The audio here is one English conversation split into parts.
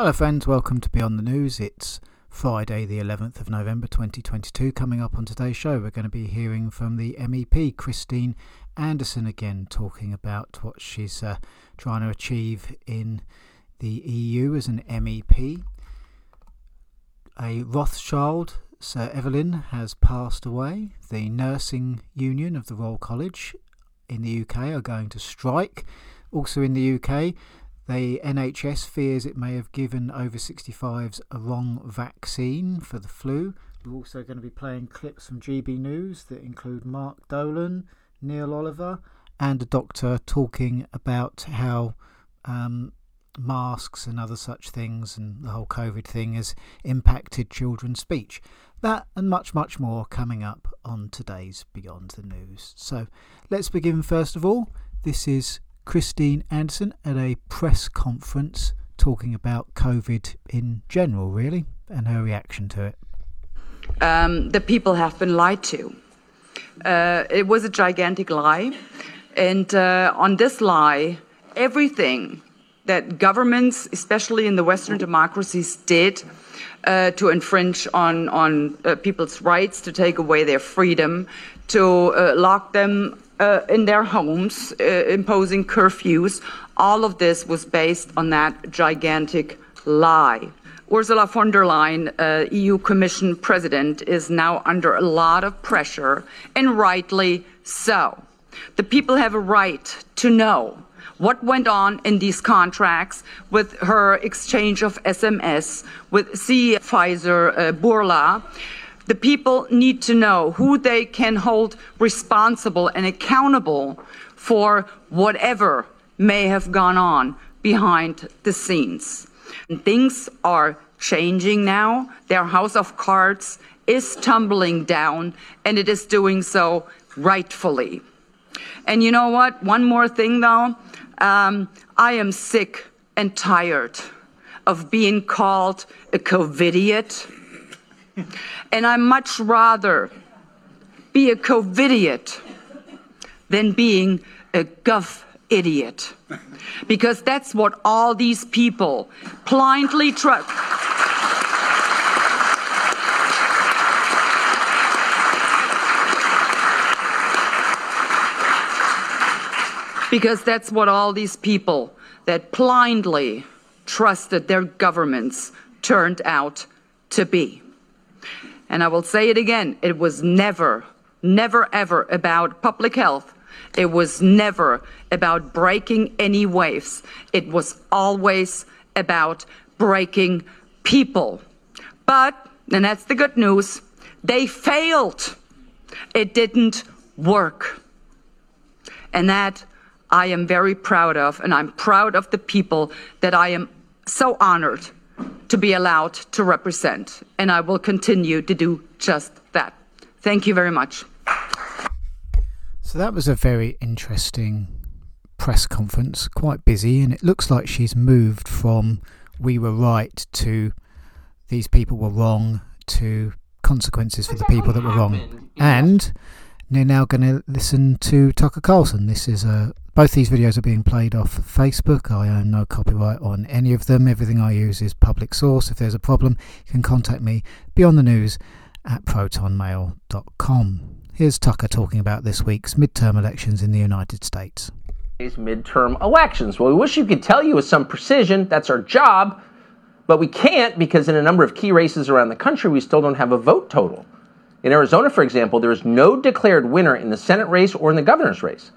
Hello, friends. Welcome to Beyond the News. It's Friday, the 11th of November 2022. Coming up on today's show, we're going to be hearing from the MEP, Christine Anderson, again, talking about what she's uh, trying to achieve in the EU as an MEP. A Rothschild, Sir Evelyn, has passed away. The Nursing Union of the Royal College in the UK are going to strike. Also in the UK, the NHS fears it may have given over 65s a wrong vaccine for the flu. We're also going to be playing clips from GB News that include Mark Dolan, Neil Oliver, and a doctor talking about how um, masks and other such things and the whole COVID thing has impacted children's speech. That and much, much more coming up on today's Beyond the News. So let's begin first of all. This is Christine Anderson at a press conference talking about COVID in general, really, and her reaction to it. Um, the people have been lied to. Uh, it was a gigantic lie. And uh, on this lie, everything that governments, especially in the Western democracies, did uh, to infringe on, on uh, people's rights, to take away their freedom, to uh, lock them uh, in their homes, uh, imposing curfews. All of this was based on that gigantic lie. Ursula von der Leyen, uh, EU Commission President, is now under a lot of pressure, and rightly so. The people have a right to know what went on in these contracts with her exchange of SMS with C. Pfizer uh, Bourla. The people need to know who they can hold responsible and accountable for whatever may have gone on behind the scenes. And things are changing now. Their house of cards is tumbling down, and it is doing so rightfully. And you know what? One more thing, though. Um, I am sick and tired of being called a COVIDiot and I much rather be a COVIDiot than being a gov idiot. Because that's what all these people blindly trust. because that's what all these people that blindly trusted their governments turned out to be. And I will say it again it was never, never, ever about public health. It was never about breaking any waves. It was always about breaking people. But, and that's the good news, they failed. It didn't work. And that I am very proud of, and I'm proud of the people that I am so honored to be allowed to represent. And I will continue to do just that. Thank you very much. So that was a very interesting press conference, quite busy, and it looks like she's moved from we were right to these people were wrong to consequences for the people that were wrong. And they're now going to listen to Tucker Carlson. This is a both these videos are being played off Facebook. I own no copyright on any of them. Everything I use is public source. If there's a problem, you can contact me beyond the news at protonmail.com. Here's Tucker talking about this week's midterm elections in the United States. These Midterm elections. Well, we wish you could tell you with some precision. That's our job. But we can't because in a number of key races around the country, we still don't have a vote total. In Arizona, for example, there is no declared winner in the Senate race or in the governor's race.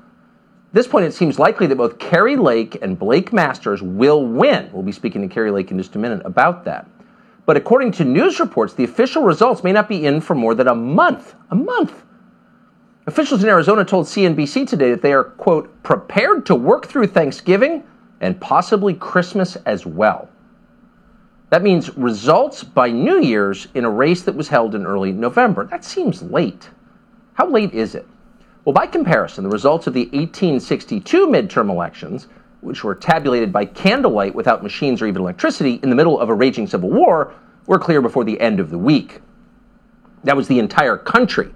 At this point, it seems likely that both Kari Lake and Blake Masters will win. We'll be speaking to Kari Lake in just a minute about that. But according to news reports, the official results may not be in for more than a month. A month. Officials in Arizona told CNBC today that they are, quote, prepared to work through Thanksgiving and possibly Christmas as well. That means results by New Year's in a race that was held in early November. That seems late. How late is it? Well, by comparison, the results of the 1862 midterm elections, which were tabulated by candlelight without machines or even electricity in the middle of a raging civil war, were clear before the end of the week. That was the entire country.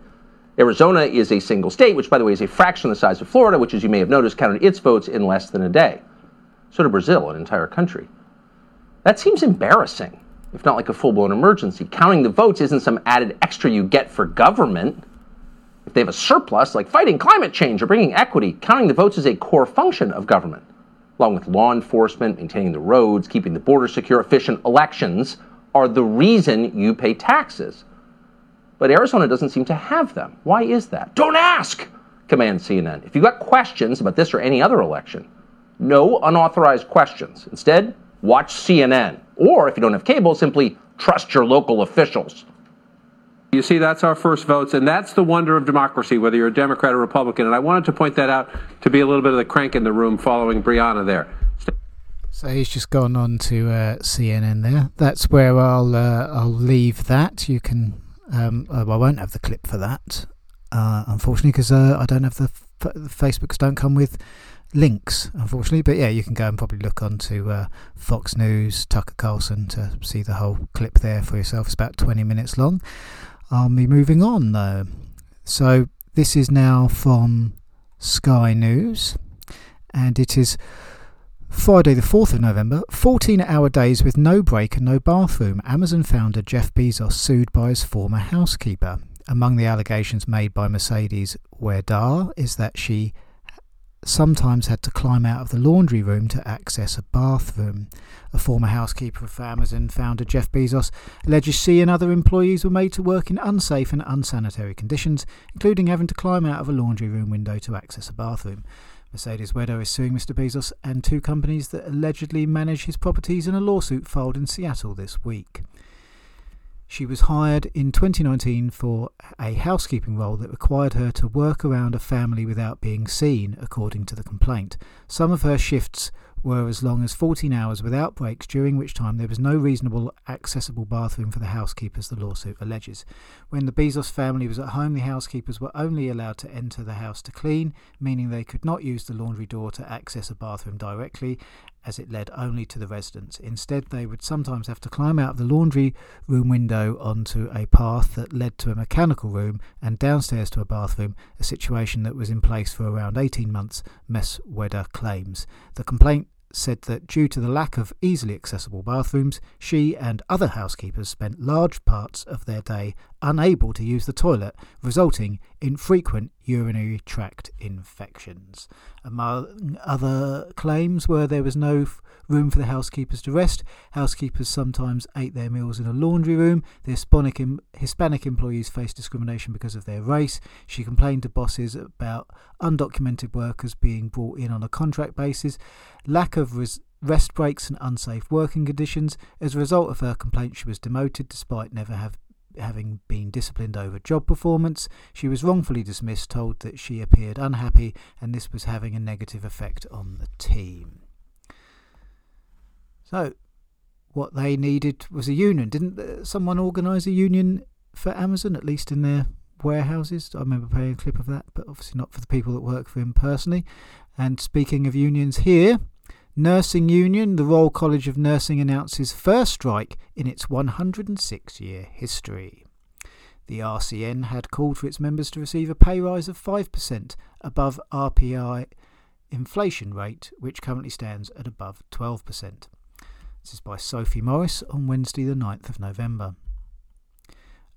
Arizona is a single state, which, by the way, is a fraction the size of Florida, which, as you may have noticed, counted its votes in less than a day. So did Brazil, an entire country. That seems embarrassing, if not like a full blown emergency. Counting the votes isn't some added extra you get for government. They have a surplus, like fighting climate change or bringing equity, counting the votes is a core function of government. Along with law enforcement, maintaining the roads, keeping the border secure, efficient elections are the reason you pay taxes. But Arizona doesn't seem to have them. Why is that? Don't ask, commands CNN. If you've got questions about this or any other election, no unauthorized questions. Instead, watch CNN. Or if you don't have cable, simply trust your local officials. You see, that's our first votes, and that's the wonder of democracy, whether you're a Democrat or Republican. And I wanted to point that out to be a little bit of the crank in the room following Brianna there. So he's just gone on to uh, CNN there. That's where I'll uh, I'll leave that. You can um, I won't have the clip for that, uh, unfortunately, because uh, I don't have the, f- the Facebooks don't come with links, unfortunately. But yeah, you can go and probably look onto uh, Fox News, Tucker Carlson to see the whole clip there for yourself. It's about 20 minutes long. I'll be moving on though. So this is now from Sky News, and it is Friday, the 4th of November, 14 hour days with no break and no bathroom. Amazon founder Jeff Bezos sued by his former housekeeper. Among the allegations made by Mercedes Wedaa is that she sometimes had to climb out of the laundry room to access a bathroom. A former housekeeper of Amazon founder Jeff Bezos alleges she and other employees were made to work in unsafe and unsanitary conditions, including having to climb out of a laundry room window to access a bathroom. Mercedes Wedaa is suing Mr. Bezos and two companies that allegedly manage his properties in a lawsuit filed in Seattle this week. She was hired in 2019 for a housekeeping role that required her to work around a family without being seen, according to the complaint. Some of her shifts were as long as 14 hours without breaks, during which time there was no reasonable accessible bathroom for the housekeepers, the lawsuit alleges. When the Bezos family was at home, the housekeepers were only allowed to enter the house to clean, meaning they could not use the laundry door to access a bathroom directly, as it led only to the residence. Instead, they would sometimes have to climb out of the laundry room window onto a path that led to a mechanical room and downstairs to a bathroom, a situation that was in place for around 18 months, Mess Wedaa claims. The complaint said that due to the lack of easily accessible bathrooms, she and other housekeepers spent large parts of their day unable to use the toilet, resulting in frequent urinary tract infections. Among other claims were there was no room for the housekeepers to rest. Housekeepers sometimes ate their meals in a laundry room. The Hispanic, Hispanic employees faced discrimination because of their race. She complained to bosses about undocumented workers being brought in on a contract basis, lack of res- rest breaks, and unsafe working conditions. As a result of her complaint, she was demoted despite never have having been disciplined over job performance. She was wrongfully dismissed, told that she appeared unhappy, and this was having a negative effect on the team. So, what they needed was a union. Didn't uh, someone organise a union for Amazon, at least in their warehouses? I remember playing a clip of that, but obviously not for the people that work for him personally. And speaking of unions here, Nursing Union, the Royal College of Nursing announces first strike in its 106 year history. The RCN had called for its members to receive a pay rise of 5% above RPI inflation rate, which currently stands at above 12%. This is by Sophie Morris on Wednesday, the 9th of November.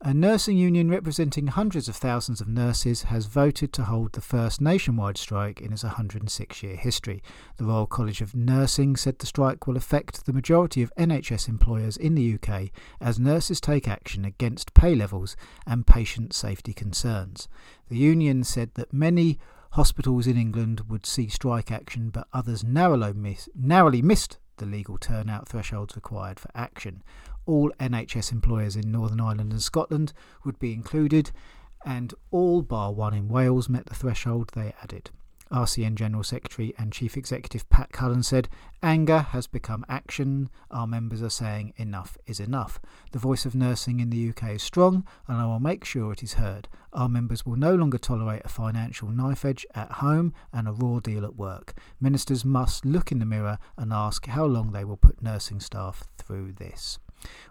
A nursing union representing hundreds of thousands of nurses has voted to hold the first nationwide strike in its 106 year history. The Royal College of Nursing said the strike will affect the majority of NHS employers in the UK as nurses take action against pay levels and patient safety concerns. The union said that many hospitals in England would see strike action, but others narrowly, narrowly missed the legal turnout thresholds required for action. All NHS employers in Northern Ireland and Scotland would be included, and all bar one in Wales met the threshold they added. RCN General Secretary and Chief Executive Pat Cullen said, Anger has become action. Our members are saying enough is enough. The voice of nursing in the UK is strong, and I will make sure it is heard. Our members will no longer tolerate a financial knife edge at home and a raw deal at work. Ministers must look in the mirror and ask how long they will put nursing staff through this.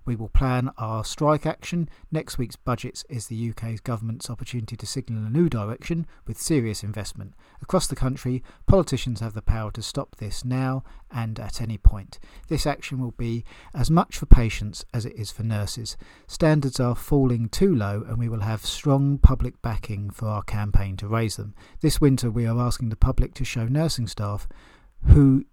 We will plan our strike action. Next week's budget is the UK's government's opportunity to signal a new direction with serious investment. Across the country, politicians have the power to stop this now and at any point. This action will be as much for patients as it is for nurses. Standards are falling too low, and we will have strong public backing for our campaign to raise them. This winter, we are asking the public to show nursing staff who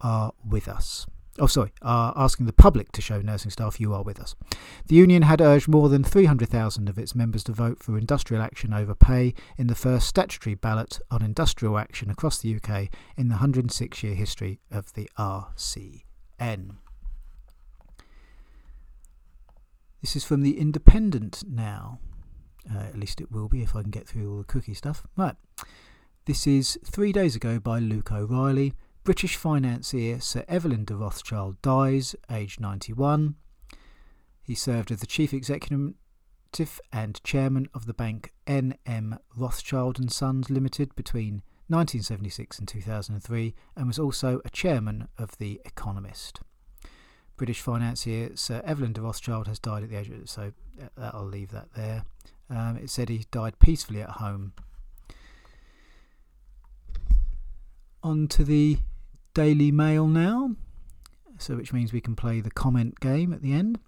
are with us oh sorry, are asking the public to show nursing staff you are with us. The union had urged more than 300,000 of its members to vote for industrial action over pay in the first statutory ballot on industrial action across the UK in the 106 year history of the RCN. This is from the Independent now. Uh, at least it will be if I can get through all the cookie stuff. Right. This is three days ago by Luke O'Reilly. British financier Sir Evelyn de Rothschild dies, aged 91. He served as the chief executive and chairman of the bank N.M. Rothschild and Sons Limited between 1976 and 2003 and was also a chairman of The Economist. British financier Sir Evelyn de Rothschild has died at the age of so I'll leave that there. Um, it said he died peacefully at home. On to the Daily Mail now, so which means we can play the comment game at the end.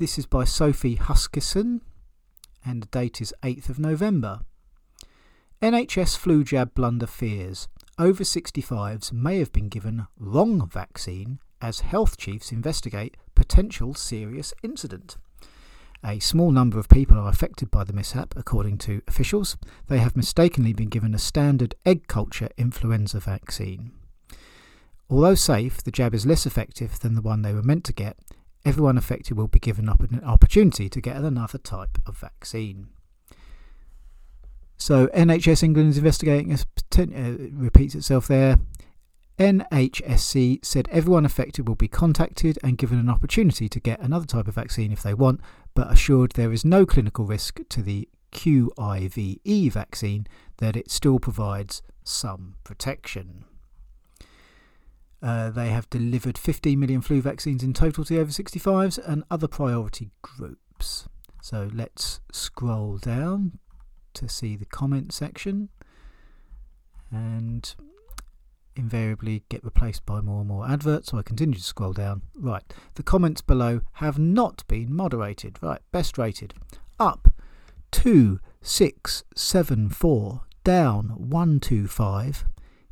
This is by Sophie Huskisson, and the date is 8th of November. NHS flu jab blunder fears. Over 65s may have been given wrong vaccine as health chiefs investigate potential serious incident. A small number of people are affected by the mishap, according to officials. They have mistakenly been given a standard egg culture influenza vaccine. Although safe, the jab is less effective than the one they were meant to get. Everyone affected will be given an opportunity to get another type of vaccine. So NHS England is investigating, uh, repeats itself there. NHSE said everyone affected will be contacted and given an opportunity to get another type of vaccine if they want, but assured there is no clinical risk to the QIVE vaccine, that it still provides some protection. Uh, they have delivered 15 million flu vaccines in total to over 65s and other priority groups. So let's scroll down to see the comment section and invariably get replaced by more and more adverts. So I continue to scroll down. Right, the comments below have not been moderated. Right, best rated up 2674, down 125.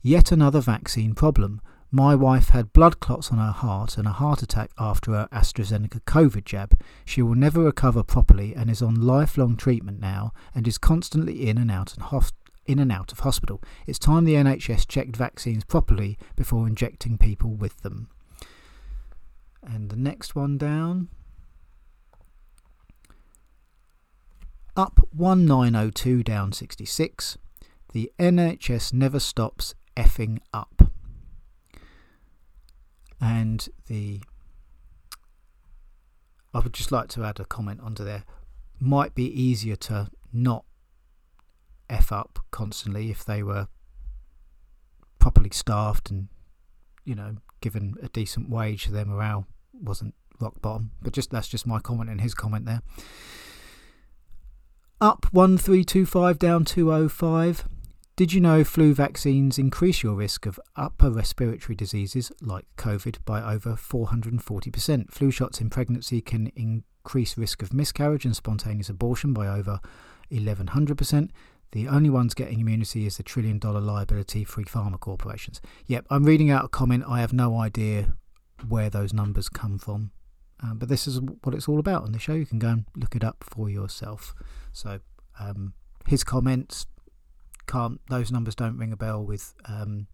Yet another vaccine problem. My wife had blood clots on her heart and a heart attack after her AstraZeneca COVID jab. She will never recover properly and is on lifelong treatment now and is constantly in and out and in and out of hospital. It's time the NHS checked vaccines properly before injecting people with them. And the next one down. Up 1902 down 66. The NHS never stops effing up and the I would just like to add a comment onto there. Might be easier to not f up constantly if they were properly staffed and you know given a decent wage. Their morale wasn't rock bottom. But just that's just my comment and his comment there. Up one three two five, down two oh five. Did you know flu vaccines increase your risk of upper respiratory diseases like COVID by over 440%? Flu shots in pregnancy can increase risk of miscarriage and spontaneous abortion by over 1100%. The only ones getting immunity is the trillion dollar liability free pharma corporations. Yep, I'm reading out a comment. I have no idea where those numbers come from. Um, but this is what it's all about on the show. You can go and look it up for yourself. So, um, his comments, can't those numbers don't ring a bell with um,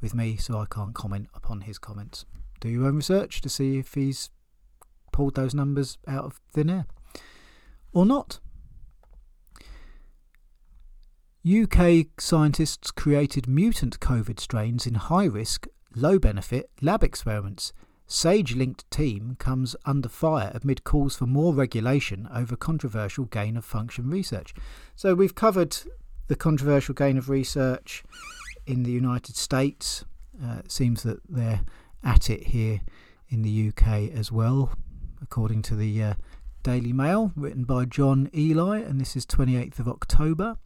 with me, so I can't comment upon his comments. Do your own research to see if he's pulled those numbers out of thin air or not. UK scientists created mutant COVID strains in high risk, low benefit lab experiments. Sage linked team comes under fire amid calls for more regulation over controversial gain of function research. So we've covered the controversial gain of research in the United States. Uh, it seems that they're at it here in the UK as well, according to the uh, Daily Mail, written by John Eli, and this is 28th of October.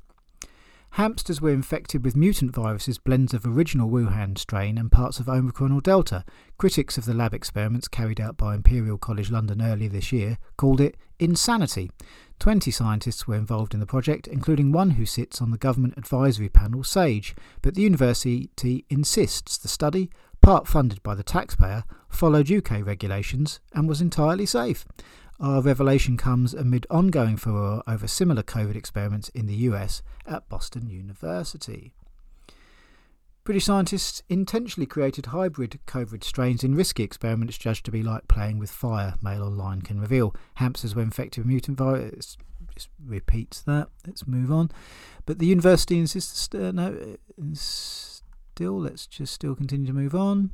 Hamsters were infected with mutant viruses, blends of original Wuhan strain and parts of Omicron or Delta. Critics of the lab experiments carried out by Imperial College London earlier this year called it insanity. Twenty scientists were involved in the project, including one who sits on the government advisory panel, SAGE, but the university insists the study, part funded by the taxpayer, followed UK regulations and was entirely safe. Our revelation comes amid ongoing furor over similar COVID experiments in the US at Boston University. British scientists intentionally created hybrid COVID strains in risky experiments judged to be like playing with fire, Mail Online can reveal. Hamsters were infected with mutant virus. Just repeats that. Let's move on. But the university insists. Uh, no, still, let's just still continue to move on.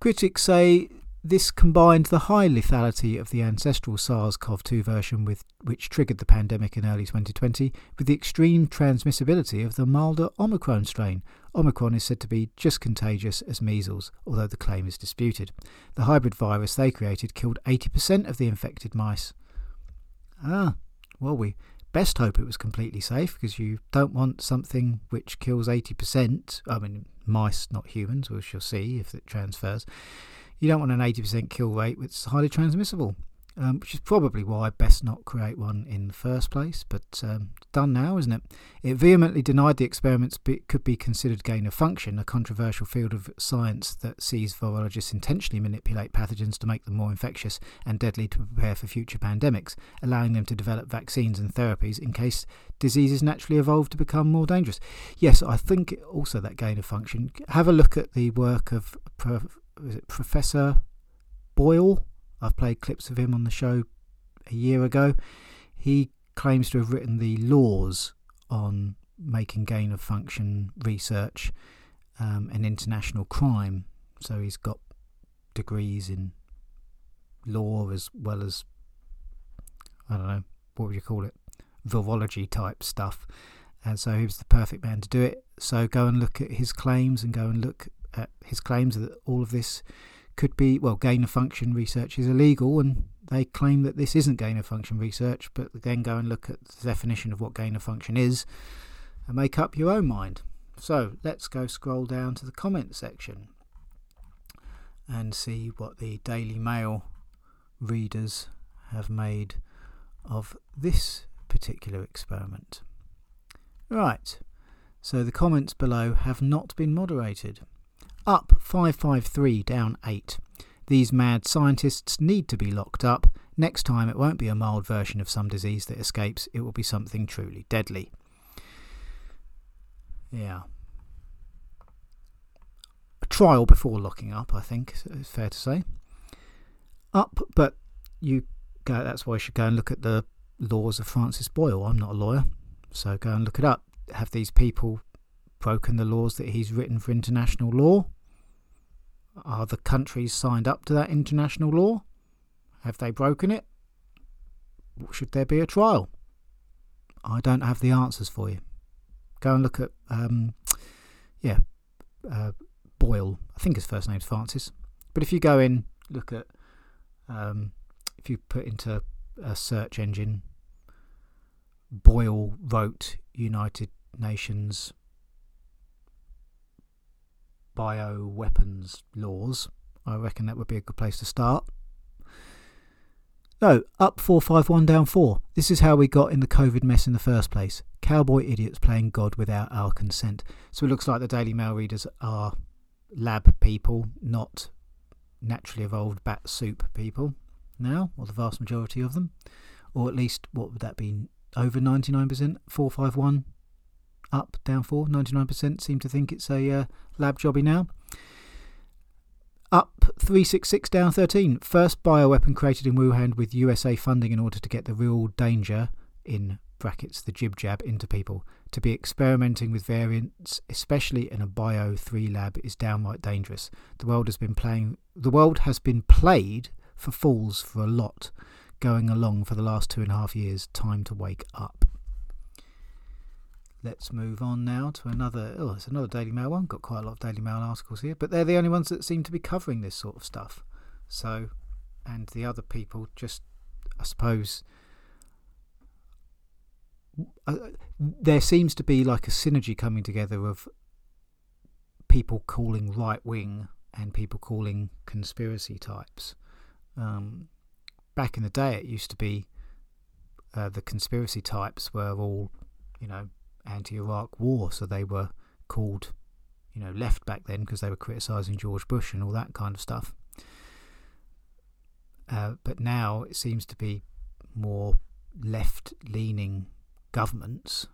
Critics say this combined the high lethality of the ancestral SARS CoV 2 version, with, which triggered the pandemic in early 2020, with the extreme transmissibility of the milder Omicron strain. Omicron is said to be just contagious as measles, although the claim is disputed. The hybrid virus they created killed 80% of the infected mice. Ah, well, we best hope it was completely safe because you don't want something which kills 80%. I mean, mice, not humans, which shall see if it transfers you don't want an 80% kill rate which is highly transmissible, um, which is probably why best not create one in the first place. But um, done now, isn't it? It vehemently denied the experiments could be considered gain of function, a controversial field of science that sees virologists intentionally manipulate pathogens to make them more infectious and deadly to prepare for future pandemics, allowing them to develop vaccines and therapies in case diseases naturally evolve to become more dangerous. Yes, I think also that gain of function. Have a look at the work of. Prof- was it Professor Boyle? I've played clips of him on the show a year ago. He claims to have written the laws on making gain of function research um, an international crime. So he's got degrees in law as well as I don't know what would you call it, virology type stuff. And so he was the perfect man to do it. So go and look at his claims and go and look at his claims that all of this could be, well, gain of function research is illegal, and they claim that this isn't gain of function research, but then go and look at the definition of what gain of function is and make up your own mind. So let's go scroll down to the comment section and see what the Daily Mail readers have made of this particular experiment. Right, so the comments below have not been moderated. Up 553, down 8. These mad scientists need to be locked up. Next time, it won't be a mild version of some disease that escapes, it will be something truly deadly. Yeah. A trial before locking up, I think, is fair to say. Up, but you go, that's why you should go and look at the laws of Francis Boyle. I'm not a lawyer, so go and look it up. Have these people broken the laws that he's written for international law? Are the countries signed up to that international law? Have they broken it? Should there be a trial? I don't have the answers for you. Go and look at, um, yeah, uh, Boyle. I think his first name's Francis. But if you go in, look at, um, if you put into a search engine, Boyle wrote United Nations bioweapons laws. I reckon that would be a good place to start. No, up 451 down 4. This is how we got in the COVID mess in the first place. Cowboy idiots playing God without our consent. So it looks like the Daily Mail readers are lab people, not naturally evolved bat soup people now, or the vast majority of them. Or at least, what would that be? Over 99%? 451 up, down 4. 99% seem to think it's a uh, lab jobby now. Up 366 down 13. First bioweapon created in Wuhan with USA funding in order to get the real danger, in brackets, the jib jab, into people. To be experimenting with variants, especially in a Bio 3 lab, is downright dangerous. The world has been playing. The world has been played for fools for a lot, going along for the last two and a half years. Time to wake up. Let's move on now to another. Oh, it's another Daily Mail one. Got quite a lot of Daily Mail articles here, but they're the only ones that seem to be covering this sort of stuff. So, and the other people just, I suppose, uh, there seems to be like a synergy coming together of people calling right wing and people calling conspiracy types. Um, back in the day, it used to be uh, the conspiracy types were all, you know, anti-Iraq war, so they were called, you know, left back then because they were criticising George Bush and all that kind of stuff. Uh, but now it seems to be more left-leaning governments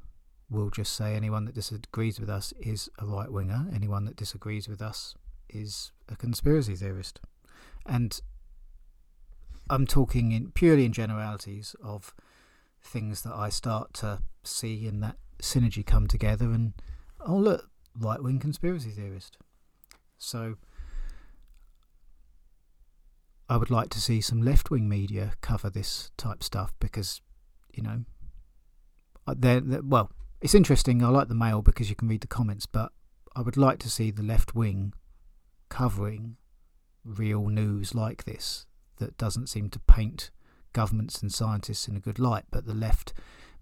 will just say anyone that disagrees with us is a right winger, anyone that disagrees with us is a conspiracy theorist. And I'm talking in purely in generalities of things that I start to see in that synergy come together and oh look, right wing conspiracy theorist. So I would like to see some left wing media cover this type stuff because, you know, uh, they're, they're, well, it's interesting. I like the Mail because you can read the comments, but I would like to see the left wing covering real news like this that doesn't seem to paint governments and scientists in a good light, but the left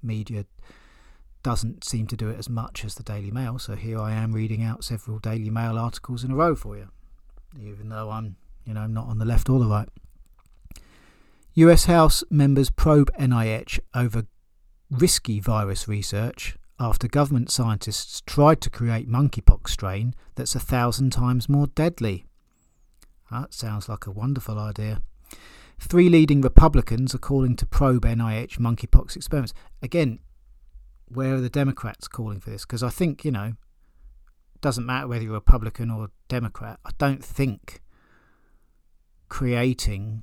media doesn't seem to do it as much as the Daily Mail. So here I am reading out several Daily Mail articles in a row for you, even though I'm, you know, not on the left or the right. US House members probe NIH over risky virus research after government scientists tried to create monkeypox strain that's a thousand times more deadly. That sounds like a wonderful idea. Three leading Republicans are calling to probe NIH monkeypox experiments. Again, where are the Democrats calling for this? Because I think, you know, doesn't matter whether you're Republican or Democrat, I don't think creating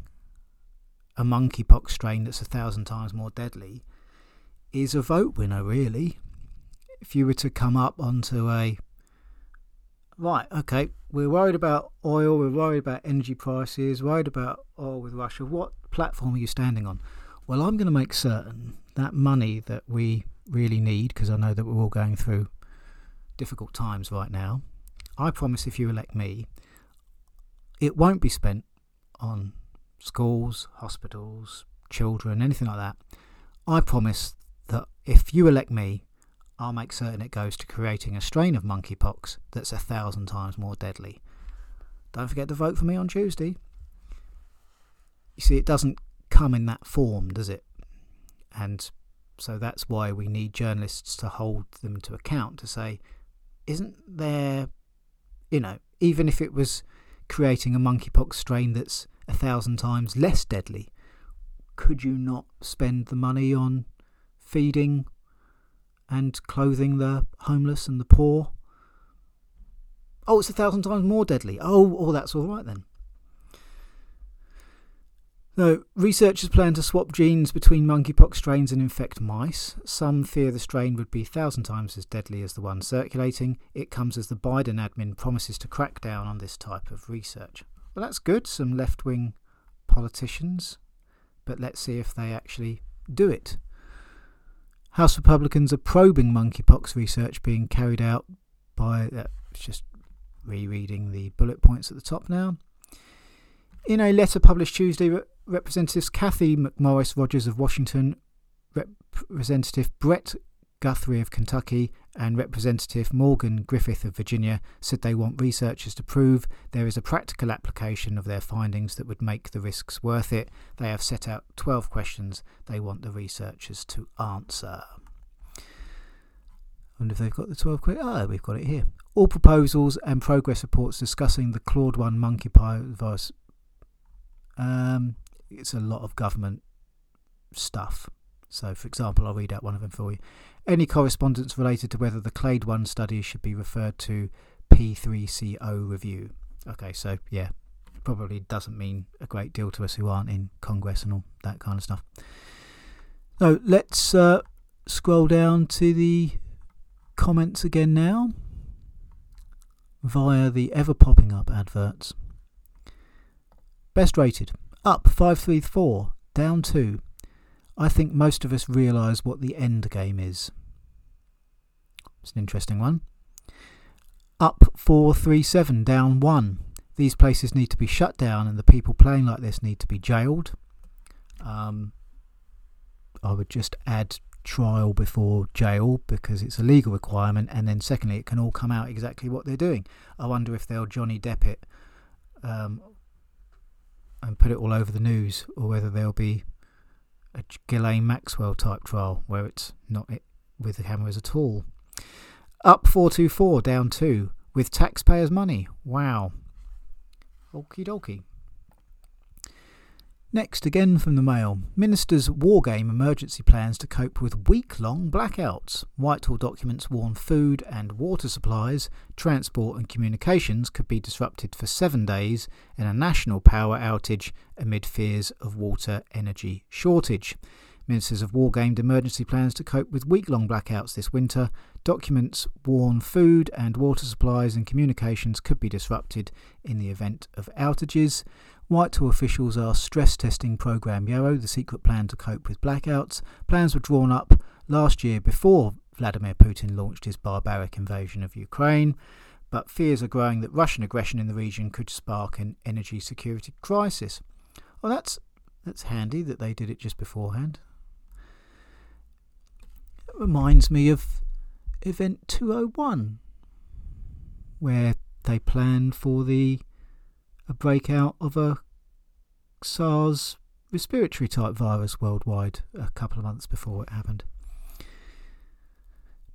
a monkeypox strain that's a thousand times more deadly is a vote winner, really. If you were to come up onto a right, okay, we're worried about oil, we're worried about energy prices, worried about oil with Russia. What platform are you standing on? Well, I'm going to make certain that money that we really need, because I know that we're all going through difficult times right now, I promise if you elect me, it won't be spent on schools, hospitals, children, anything like that. I promise that if you elect me, I'll make certain it goes to creating a strain of monkeypox that's a thousand times more deadly. Don't forget to vote for me on Tuesday. You see, it doesn't come in that form, does it? And so that's why we need journalists to hold them to account to say, isn't there, you know, even if it was creating a monkeypox strain that's a thousand times less deadly, could you not spend the money on feeding and clothing the homeless and the poor. Oh, it's a thousand times more deadly. Oh, oh, that's all right then. No, researchers plan to swap genes between monkeypox strains and infect mice. Some fear the strain would be a thousand times as deadly as the one circulating. It comes as the Biden admin promises to crack down on this type of research. Well, that's good, some left wing politicians, but let's see if they actually do it. House Republicans are probing monkeypox research being carried out by. Uh, just rereading the bullet points at the top now. In a letter published Tuesday, Representatives Kathy McMorris Rodgers of Washington, Representative Brett Guthrie of Kentucky and Representative Morgan Griffith of Virginia said they want researchers to prove there is a practical application of their findings that would make the risks worth it. They have set out 12 questions they want the researchers to answer. Wonder if they've got the 12 questions. Ah, oh, we've got it here. All proposals and progress reports discussing the Clade 1 monkeypox virus. Um, it's a lot of government stuff. So, for example, I'll read out one of them for you. Any correspondence related to whether the Clade 1 study should be referred to P3CO review. Okay, so yeah, probably doesn't mean a great deal to us who aren't in Congress and all that kind of stuff. So let's uh, scroll down to the comments again now via the ever popping up adverts. Best rated up 534, down 2. I think most of us realise what the end game is. It's an interesting one. Up 437, down 1. These places need to be shut down and the people playing like this need to be jailed. Um, I would just add trial before jail because it's a legal requirement, and then secondly, it can all come out exactly what they're doing. I wonder if they'll Johnny Depp it um, and put it all over the news, or whether they'll be a Ghislaine Maxwell type trial where it's not it with the cameras at all. Up 424, down 2, with taxpayers' money. Wow. Okie dokie. Next, again from the Mail, Ministers' war game emergency plans to cope with week long blackouts. Whitehall documents warn food and water supplies, transport and communications could be disrupted for seven days in a national power outage amid fears of water energy shortage. Ministers have wargamed emergency plans to cope with week long blackouts this winter. Documents warn food and water supplies and communications could be disrupted in the event of outages. Whitehall officials are stress testing Programme Yarrow, the secret plan to cope with blackouts. Plans were drawn up last year before Vladimir Putin launched his barbaric invasion of Ukraine, but fears are growing that Russian aggression in the region could spark an energy security crisis. Well, that's that's handy that they did it just beforehand. It reminds me of Event 201, where they planned for the a breakout of a SARS respiratory type virus worldwide a couple of months before it happened.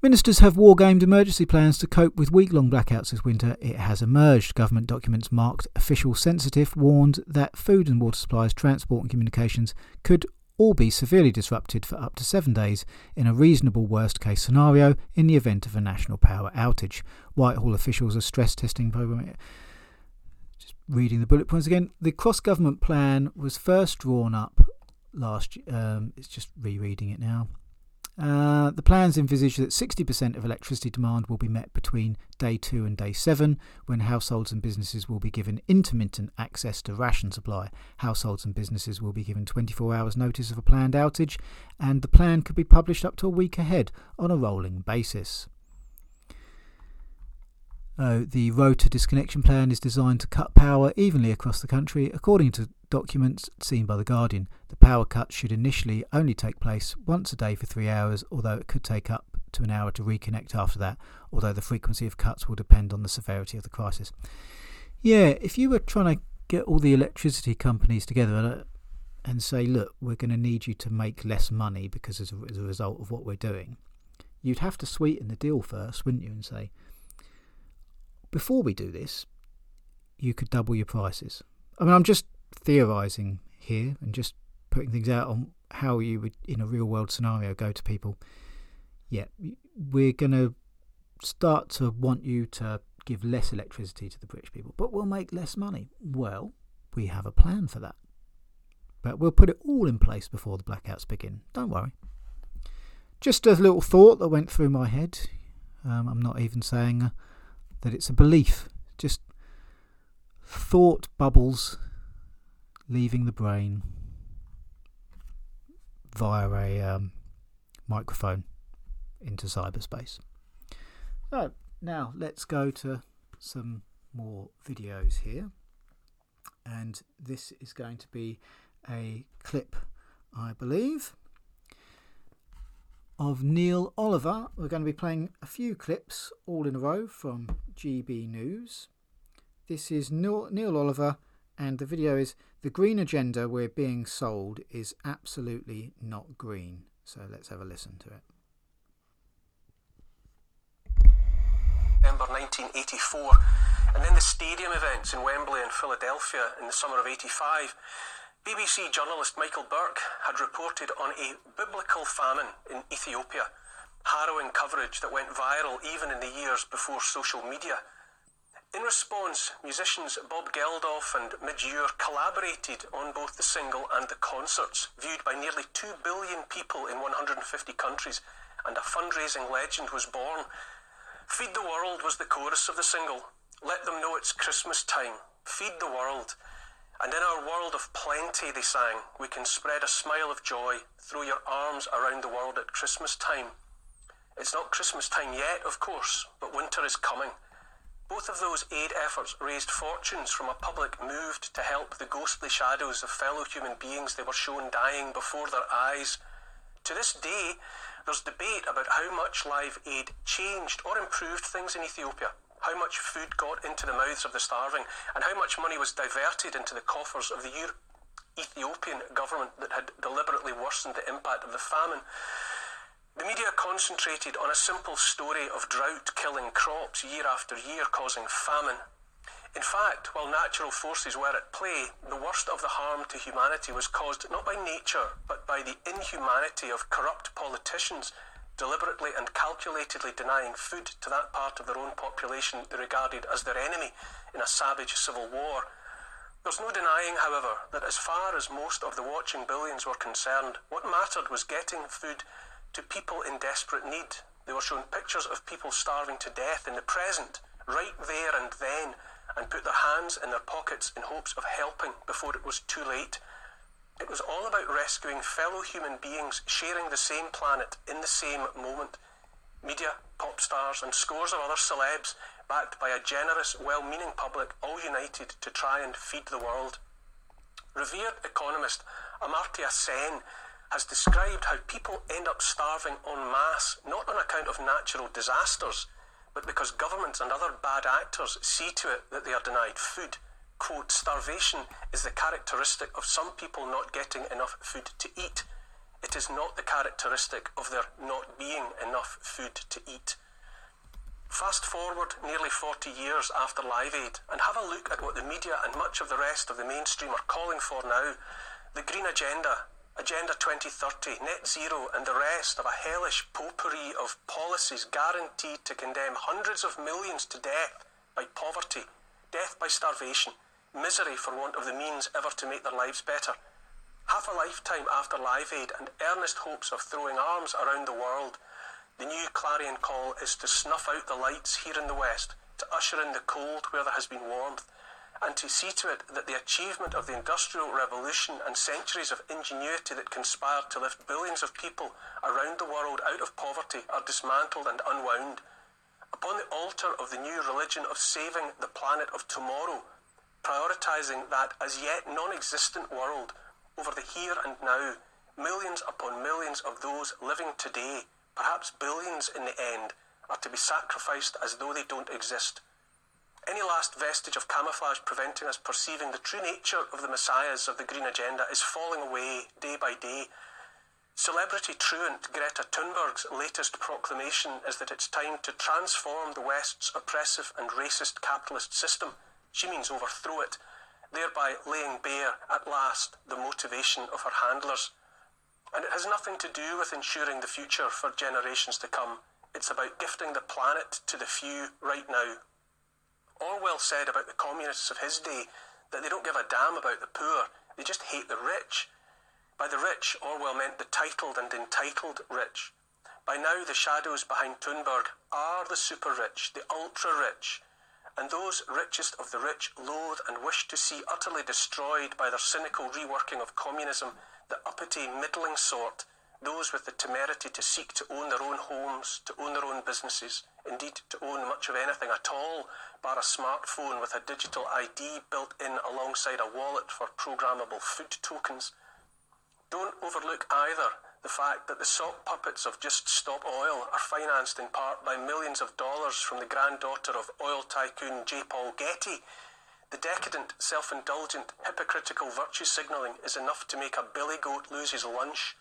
Ministers have wargamed emergency plans to cope with week long blackouts this winter. It has emerged. Government documents marked official sensitive warned that food and water supplies, transport and communications could all be severely disrupted for up to seven days in a reasonable worst case scenario in the event of a national power outage. Whitehall officials are stress testing program reading the bullet points again. The cross government plan was first drawn up last. Um, it's just rereading it now. Uh, the plans envisage that 60% of electricity demand will be met between day 2 and day 7, when households and businesses will be given intermittent access to ration supply. Households and businesses will be given 24 hours notice of a planned outage, and the plan could be published up to a week ahead on a rolling basis. Uh, the road to disconnection plan is designed to cut power evenly across the country. According to documents seen by The Guardian, the power cut should initially only take place once a day for three hours, although it could take up to an hour to reconnect after that, although the frequency of cuts will depend on the severity of the crisis. Yeah, if you were trying to get all the electricity companies together and, uh, and say, look, we're going to need you to make less money because as a, as a result of what we're doing, you'd have to sweeten the deal first, wouldn't you, and say, before we do this, you could double your prices. I mean, I'm just theorizing here and just putting things out on how you would, in a real world scenario, go to people. Yeah, we're going to start to want you to give less electricity to the British people, but we'll make less money. Well, we have a plan for that. But we'll put it all in place before the blackouts begin. Don't worry. Just a little thought that went through my head. Um, I'm not even saying. Uh, that it's a belief, just thought bubbles leaving the brain via a um, microphone into cyberspace. So now let's go to some more videos here. And this is going to be a clip, I believe, of Neil Oliver. We're going to be playing a few clips all in a row from GB News. This is Neil, Oliver, and the video is The Green Agenda We're Being Sold is Absolutely Not Green. So let's have a listen to it. November 1984, and then the stadium events in Wembley and Philadelphia in the summer of 85 BBC journalist Michael Buerk had reported on a biblical famine in Ethiopia, harrowing coverage that went viral even in the years before social media. In response, musicians Bob Geldof and Midge Ure collaborated on both the single and the concerts, viewed by nearly 2 billion people in 150 countries, and a fundraising legend was born. Feed the World was the chorus of the single. Let them know it's Christmas time. Feed the world. And in our world of plenty, they sang, we can spread a smile of joy, throw your arms around the world at Christmas time. It's not Christmas time yet, of course, but winter is coming. Both of those aid efforts raised fortunes from a public moved to help the ghostly shadows of fellow human beings they were shown dying before their eyes. To this day, there's debate about how much Live Aid changed or improved things in Ethiopia, how much food got into the mouths of the starving, and how much money was diverted into the coffers of the Ethiopian government that had deliberately worsened the impact of the famine. The media concentrated on a simple story of drought killing crops year after year, causing famine. In fact, while natural forces were at play, the worst of the harm to humanity was caused not by nature, but by the inhumanity of corrupt politicians deliberately and calculatedly denying food to that part of their own population they regarded as their enemy in a savage civil war. There's no denying, however, that as far as most of the watching billions were concerned, what mattered was getting food to people in desperate need. They were shown pictures of people starving to death in the present, right there and then, and put their hands in their pockets in hopes of helping before it was too late. It was all about rescuing fellow human beings sharing the same planet in the same moment. Media, pop stars, and scores of other celebs, backed by a generous, well meaning public, all united to try and feed the world. Revered economist Amartya Sen has described how people end up starving en masse, not on account of natural disasters, but because governments and other bad actors see to it that they are denied food. Quote, starvation is the characteristic of some people not getting enough food to eat. It is not the characteristic of there not being enough food to eat. Fast forward nearly 40 years after Live Aid and have a look at what the media and much of the rest of the mainstream are calling for now. The Green Agenda Agenda 2030, Net Zero, and the rest of a hellish potpourri of policies guaranteed to condemn hundreds of millions to death by poverty, death by starvation, misery for want of the means ever to make their lives better. Half a lifetime after Live Aid and earnest hopes of throwing arms around the world, the new clarion call is to snuff out the lights here in the West, to usher in the cold where there has been warmth, and to see to it that the achievement of the Industrial Revolution and centuries of ingenuity that conspired to lift billions of people around the world out of poverty are dismantled and unwound. Upon the altar of the new religion of saving the planet of tomorrow, prioritising that as yet non existent world over the here and now, millions upon millions of those living today, perhaps billions in the end, are to be sacrificed as though they don't exist. Any last vestige of camouflage preventing us perceiving the true nature of the messiahs of the Green Agenda is falling away day by day. Celebrity truant Greta Thunberg's latest proclamation is that it's time to transform the West's oppressive and racist capitalist system. She means overthrow it, thereby laying bare, at last, the motivation of her handlers. And it has nothing to do with ensuring the future for generations to come. It's about gifting the planet to the few right now Orwell said about the communists of his day that they don't give a damn about the poor, they just hate the rich. By the rich, Orwell meant the titled and entitled rich. By now, the shadows behind Thunberg are the super rich, the ultra rich, and those richest of the rich loathe and wish to see utterly destroyed by their cynical reworking of communism the uppity middling sort, those with the temerity to seek to own their own homes, to own their own businesses, indeed to own much of anything at all, bar a smartphone with a digital ID built in alongside a wallet for programmable food tokens. Don't overlook either the fact that the sock puppets of Just Stop Oil are financed in part by millions of dollars from the granddaughter of oil tycoon J. Paul Getty. The decadent, self indulgent, hypocritical virtue signalling is enough to make a billy goat lose his lunch.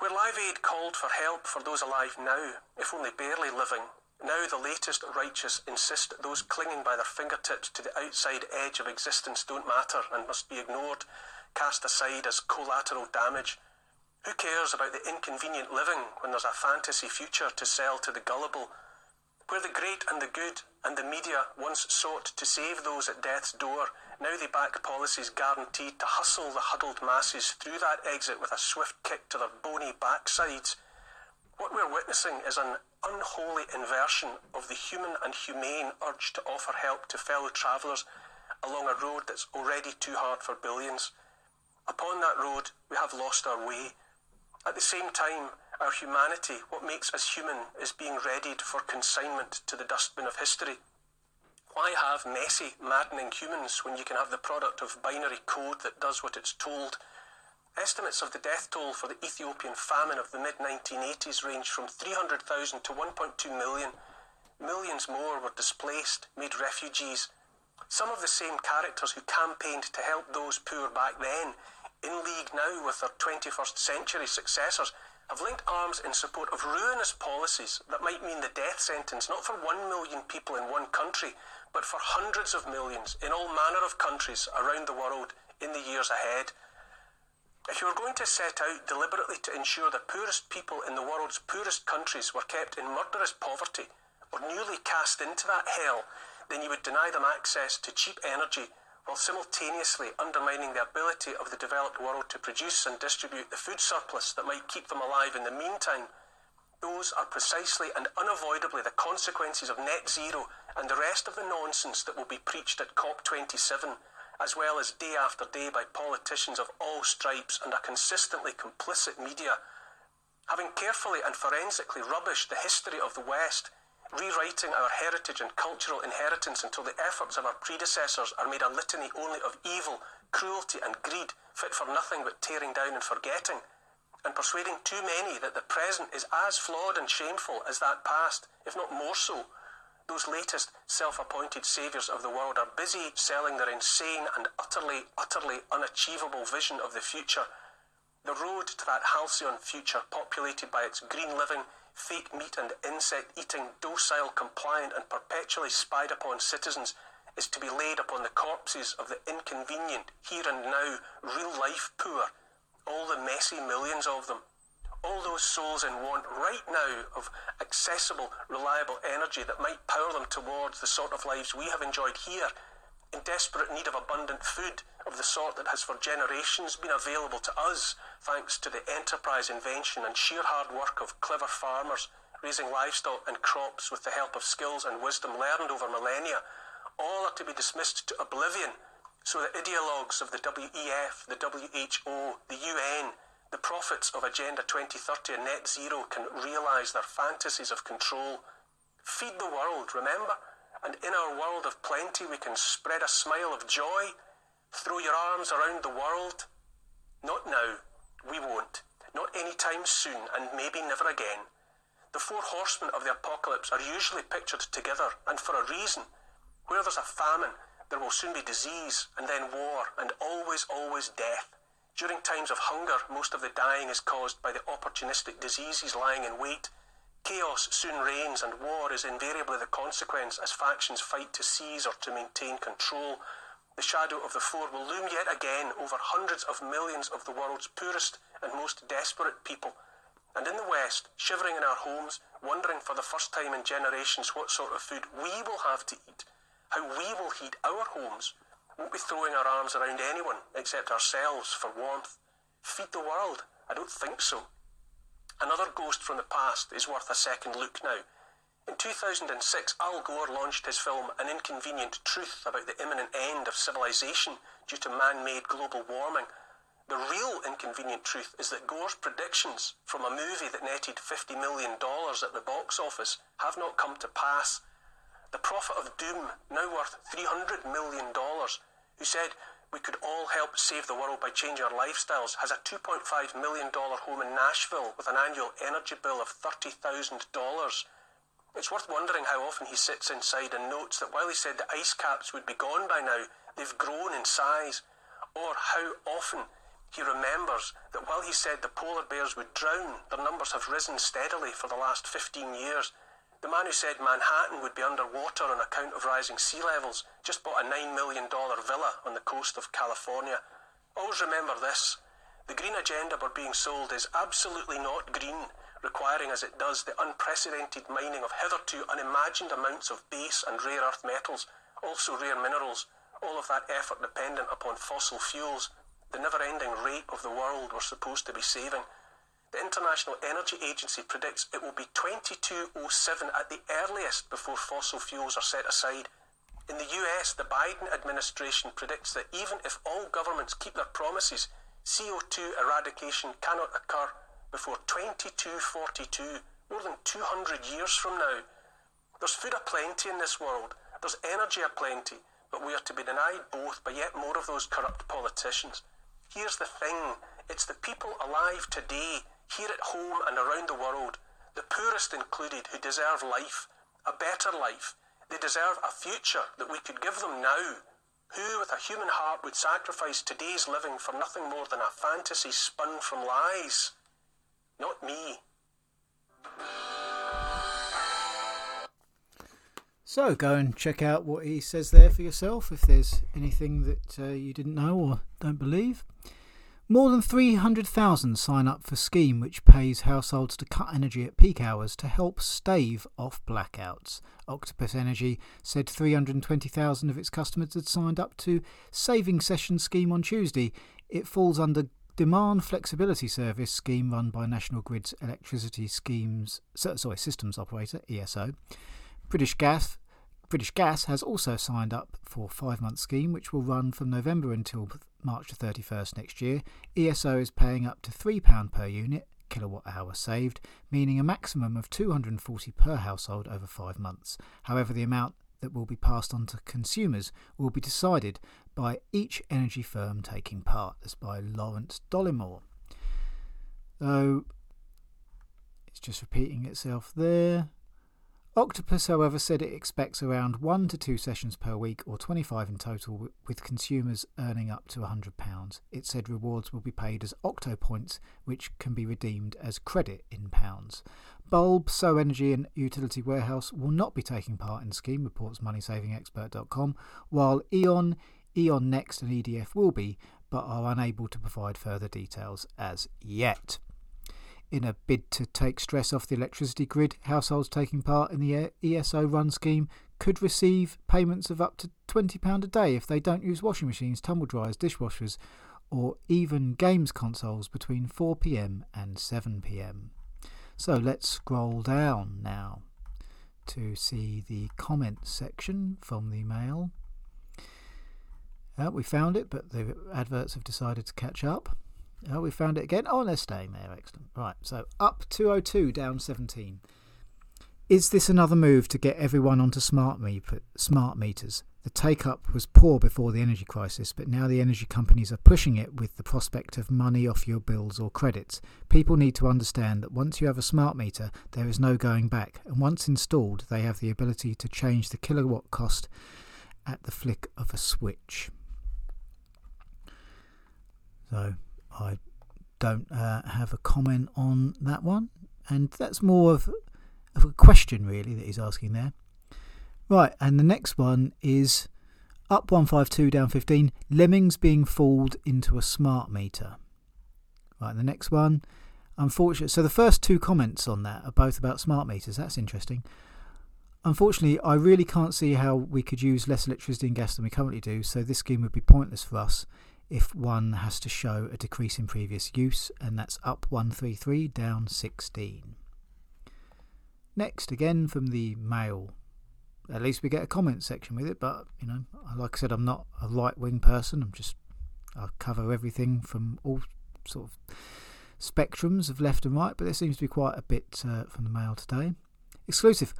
Where Live Aid called for help for those alive now, if only barely living, now the latest righteous insist those clinging by their fingertips to the outside edge of existence don't matter and must be ignored, cast aside as collateral damage. Who cares about the inconvenient living when there's a fantasy future to sell to the gullible? Where the great and the good and the media once sought to save those at death's door, now they back policies guaranteed to hustle the huddled masses through that exit with a swift kick to their bony backsides. What we're witnessing is an unholy inversion of the human and humane urge to offer help to fellow travellers along a road that's already too hard for billions. Upon that road, we have lost our way. At the same time, our humanity, what makes us human, is being readied for consignment to the dustbin of history. Why have messy, maddening humans when you can have the product of binary code that does what it's told? Estimates of the death toll for the Ethiopian famine of the mid 1980s range from 300,000 to 1.2 million. Millions more were displaced, made refugees. Some of the same characters who campaigned to help those poor back then, in league now with their 21st century successors, have linked arms in support of ruinous policies that might mean the death sentence not for one million people in one country, but for hundreds of millions in all manner of countries around the world in the years ahead. If you were going to set out deliberately to ensure the poorest people in the world's poorest countries were kept in murderous poverty or newly cast into that hell, then you would deny them access to cheap energy while simultaneously undermining the ability of the developed world to produce and distribute the food surplus that might keep them alive in the meantime. Those are precisely and unavoidably the consequences of net zero and the rest of the nonsense that will be preached at COP27, as well as day after day by politicians of all stripes and a consistently complicit media. Having carefully and forensically rubbished the history of the West, rewriting our heritage and cultural inheritance until the efforts of our predecessors are made a litany only of evil, cruelty, and greed, fit for nothing but tearing down and forgetting, and persuading too many that the present is as flawed and shameful as that past, if not more so. Those latest self appointed saviours of the world are busy selling their insane and utterly, utterly unachievable vision of the future. The road to that halcyon future, populated by its green living, fake meat and insect eating, docile, compliant, and perpetually spied upon citizens is to be laid upon the corpses of the inconvenient, here and now, real life poor, all the messy millions of them. All those souls in want right now of accessible, reliable energy that might power them towards the sort of lives we have enjoyed here in desperate need of abundant food of the sort that has for generations been available to us thanks to the enterprise, invention, and sheer hard work of clever farmers raising livestock and crops with the help of skills and wisdom learned over millennia, all are to be dismissed to oblivion so the ideologues of the WEF, the WHO, the UN, the prophets of Agenda 2030 and Net Zero can realise their fantasies of control. Feed the world, remember? And in our world of plenty we can spread a smile of joy, throw your arms around the world. Not now, we won't. Not any time soon, and maybe never again. The four horsemen of the apocalypse are usually pictured together, and for a reason. Where there's a famine, there will soon be disease, and then war, and always, always death. During times of hunger, most of the dying is caused by the opportunistic diseases lying in wait Chaos soon reigns, and war is invariably the consequence as factions fight to seize or to maintain control. The shadow of the four will loom yet again over hundreds of millions of the world's poorest and most desperate people. And in the West, shivering in our homes, wondering for the first time in generations what sort of food we will have to eat, how we will heat our homes, won't be throwing our arms around anyone except ourselves for warmth. Feed the world? I don't think so. Another ghost from the past is worth a second look now. In 2006, Al Gore launched his film An Inconvenient Truth about the imminent end of civilization due to man made global warming. The real inconvenient truth is that Gore's predictions from a movie that netted $50 million at the box office have not come to pass. The prophet of doom, now worth $300 million, who said we could all help save the world by changing our lifestyles, has a $2.5 million home in Nashville with an annual energy bill of $30,000. It's worth wondering how often he sits inside and notes that while he said the ice caps would be gone by now, they've grown in size. Or how often he remembers that while he said the polar bears would drown, their numbers have risen steadily for the last 15 years the man who said Manhattan would be underwater on account of rising sea levels just bought a $9 million villa on the coast of California. Always remember this the green agenda we're being sold is absolutely not green, requiring as it does the unprecedented mining of hitherto unimagined amounts of base and rare earth metals, also rare minerals, all of that effort dependent upon fossil fuels, the never ending rape of the world we're supposed to be saving. The International Energy Agency predicts it will be 2207 at the earliest before fossil fuels are set aside. In the US, the Biden administration predicts that even if all governments keep their promises, CO2 eradication cannot occur before 2242, more than 200 years from now. There's food aplenty in this world, there's energy aplenty, but we are to be denied both by yet more of those corrupt politicians. Here's the thing it's the people alive today, here at home and around the world, the poorest included, who deserve life, a better life. They deserve a future that we could give them now. Who, with a human heart, would sacrifice today's living for nothing more than a fantasy spun from lies? Not me. So go and check out what he says there for yourself if there's anything that uh, you didn't know or don't believe. More than 300,000 sign up for scheme which pays households to cut energy at peak hours to help stave off blackouts. Octopus Energy said 320,000 of its customers had signed up to Saving Session scheme on Tuesday. It falls under Demand Flexibility Service scheme run by National Grid's Electricity Schemes sorry, Systems Operator ESO. British Gas British Gas has also signed up for a five month scheme which will run from November until March 31st next year, ESO is paying up to £3 per unit kilowatt hour saved, meaning a maximum of 240 per household over 5 months. However, the amount that will be passed on to consumers will be decided by each energy firm taking part. That's by Lawrence Dollimore. So it's just repeating itself there. Octopus, however, said it expects around one to two sessions per week, or 25 in total, with consumers earning up to £100. It said rewards will be paid as Octo points, which can be redeemed as credit in pounds. Bulb, So Energy, and Utility Warehouse will not be taking part in scheme, reports MoneySavingExpert.com, while E.ON, E.ON Next, and EDF will be, but are unable to provide further details as yet. In a bid to take stress off the electricity grid, households taking part in the ESO run scheme could receive payments of up to £20 a day if they don't use washing machines, tumble dryers, dishwashers, or even games consoles between 4pm and 7pm. So let's scroll down now to see the comments section from the mail. Uh, we found it, but the adverts have decided to catch up. Oh, we found it again. Oh, they're staying there. Excellent. Right, so up 202, down 17. Is this another move to get everyone onto smart, me- smart meters? The take up was poor before the energy crisis, but now the energy companies are pushing it with the prospect of money off your bills or credits. People need to understand that once you have a smart meter, there is no going back, and once installed, they have the ability to change the kilowatt cost at the flick of a switch. So, I don't uh, have a comment on that one, and that's more of, of a question really that he's asking there. Right, and the next one is up 152 down 15 lemmings being fooled into a smart meter. Right, the next one, unfortunately, so the first two comments on that are both about smart meters. That's interesting. Unfortunately, I really can't see how we could use less electricity and gas than we currently do, so this scheme would be pointless for us if one has to show a decrease in previous use, and that's up 133, down 16. Next, again from the mail. At least we get a comment section with it, but you know, like I said, I'm not a right wing person. I'm just I cover everything from all sort of spectrums of left and right, but there seems to be quite a bit uh, from the mail today. Exclusive.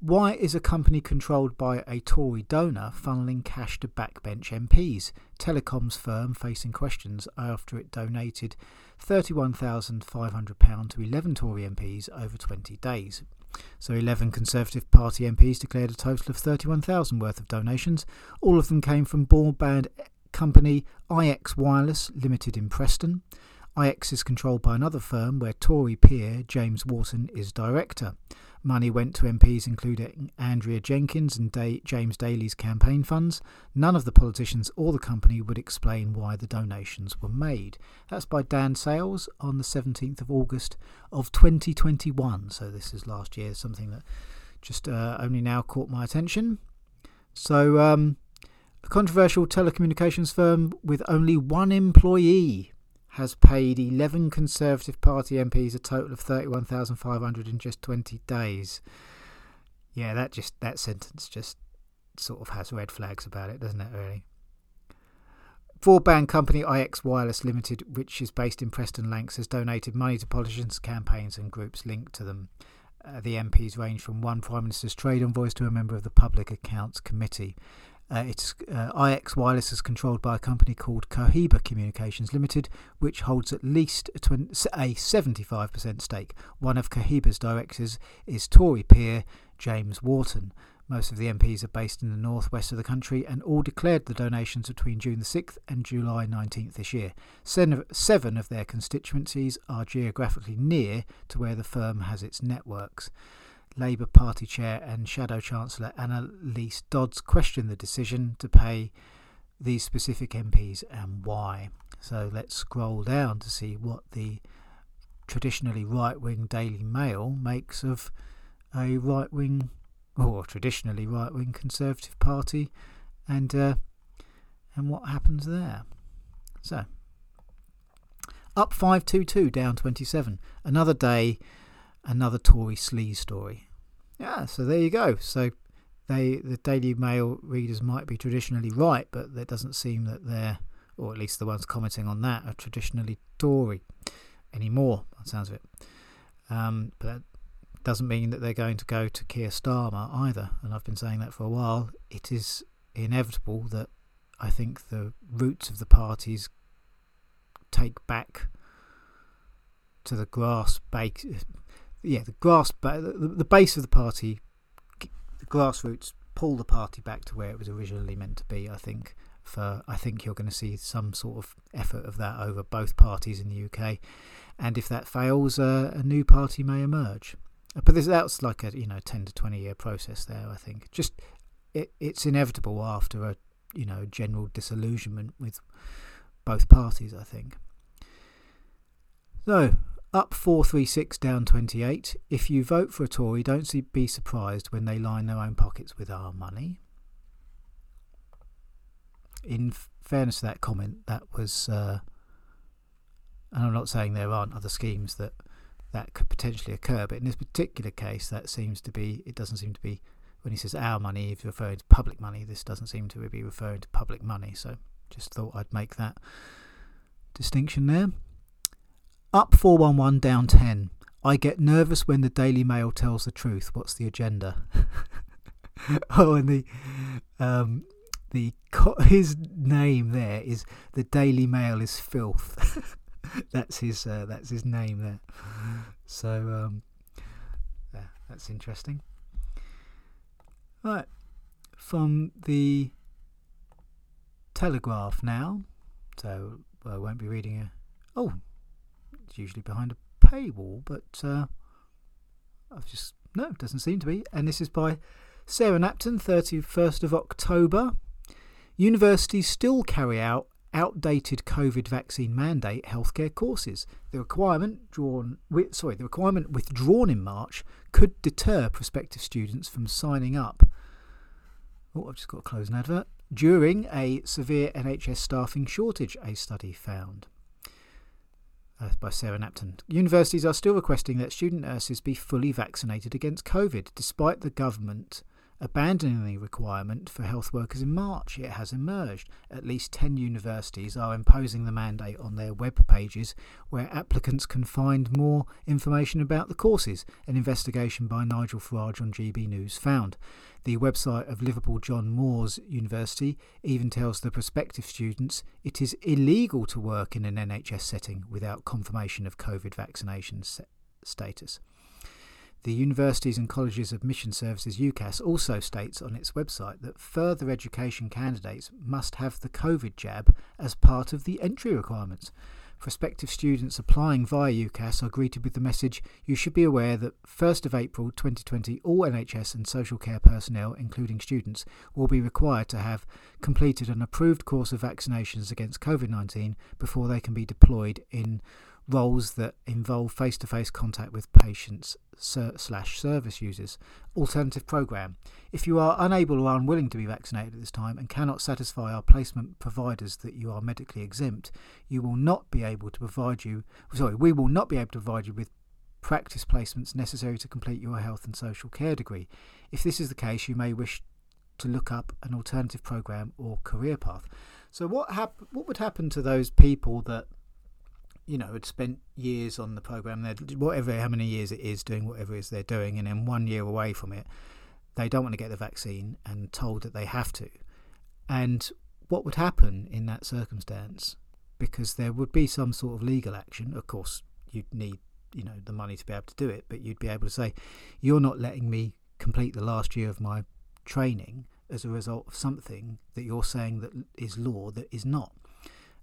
Why is a company controlled by a Tory donor funneling cash to backbench MPs? Telecoms firm facing questions after it donated £31,500 to 11 Tory MPs over 20 days. So 11 Conservative Party MPs declared a total of 31,000 worth of donations. All of them came from broadband company IX Wireless Limited in Preston. IX is controlled by another firm where Tory peer James Wharton is director. Money went to MPs including Andrea Jenkyns and Day- James Daly's campaign funds. None of the politicians or the company would explain why the donations were made. That's by Dan Sales on the 17th of August of 2021. So this is last year, something that just uh, only now caught my attention. So, um, a controversial telecommunications firm with only one employee has paid 11 Conservative Party MPs a total of 31,500 in just 20 days. Yeah, that just that sentence just sort of has red flags about it, doesn't it? Really. Broadband company IX Wireless Limited, which is based in Preston Lancs, has donated money to politicians, campaigns, and groups linked to them. Uh, the MPs range from one Prime Minister's trade envoy to a member of the Public Accounts Committee. Uh, it's uh, IX Wireless is controlled by a company called Cohiba Communications Limited, which holds at least a, a 75% stake. One of Cohiba's directors is Tory peer James Wharton. Most of the MPs are based in the northwest of the country and all declared the donations between June the 6th and July 19th this year. Seven of their constituencies are geographically near to where the firm has its networks. Labour Party Chair and Shadow Chancellor Anneliese Dodds questioned the decision to pay these specific MPs and why. So let's scroll down to see what the traditionally right wing Daily Mail makes of a right wing or traditionally right wing Conservative Party and uh, and what happens there. So up 522 down 27 another day another Tory sleaze story yeah, so there you go. So they the Daily Mail readers might be traditionally right, but it doesn't seem that they're, or at least the ones commenting on that, are traditionally Tory anymore. That sounds of it. Um, but that doesn't mean that they're going to go to Keir Starmer either. And I've been saying that for a while. It is inevitable that I think the roots of the parties take back to the grass base yeah, the grass, the, the base of the party, the grassroots pull the party back to where it was originally meant to be. I think for I think you're going to see some sort of effort of that over both parties in the UK, and if that fails, uh, a new party may emerge. Uh, but this, that's like a you know ten to twenty year process there. I think just it, it's inevitable after a you know general disillusionment with both parties. I think. So up 436 down 28. If you vote for a Tory, don't be surprised when they line their own pockets with our money. In fairness to that comment, that was, uh, and I'm not saying there aren't other schemes that that could potentially occur, but in this particular case, that seems to be, it doesn't seem to be, when he says our money, if you're referring to public money, this doesn't seem to be referring to public money. So just thought I'd make that distinction there. Up 411, down 10. I get nervous when the Daily Mail tells the truth. What's the agenda? oh, and the um, the his name there is the Daily Mail is filth. that's his uh, that's his name there. So um, yeah, that's interesting. Right, from the Telegraph now. So I won't be reading a. Oh, it's usually behind a paywall, but uh, I've just no, it doesn't seem to be. And this is by Sarah Knapton, 31st of October. Universities still carry out outdated COVID vaccine mandate healthcare courses. The requirement drawn, sorry, the requirement withdrawn in March could deter prospective students from signing up. Oh, I've just got to close an advert. During a severe NHS staffing shortage, a study found uh, by Sarah Knapton. Universities are still requesting that student nurses be fully vaccinated against COVID, despite the government abandoning the requirement for health workers in March. It has emerged. At least 10 universities are imposing the mandate on their web pages where applicants can find more information about the courses, an investigation by Nigel Farage on GB News found. The website of Liverpool John Moores University even tells the prospective students it is illegal to work in an NHS setting without confirmation of COVID vaccination status. The Universities and Colleges Admission Services UCAS also states on its website that further education candidates must have the COVID jab as part of the entry requirements. Prospective students applying via UCAS are greeted with the message You should be aware that 1st of April 2020, all NHS and social care personnel, including students, will be required to have completed an approved course of vaccinations against COVID 19 before they can be deployed in roles that involve face to face contact with patients slash service users. Alternative program. If you are unable or unwilling to be vaccinated at this time and cannot satisfy our placement providers that you are medically exempt, you will not be able to provide you. Sorry, we will not be able to provide you with practice placements necessary to complete your health and social care degree. If this is the case, you may wish to look up an alternative program or career path. So what hap- What would happen to those people that you know had spent years on the program? They're whatever how many years it is doing whatever it is they're doing, and then one year away from it, they don't want to get the vaccine and told that they have to. And what would happen in that circumstance? Because there would be some sort of legal action. Of course, you'd need you know the money to be able to do it, but you'd be able to say, "You're not letting me complete the last year of my training." as a result of something that you're saying that is law that is not.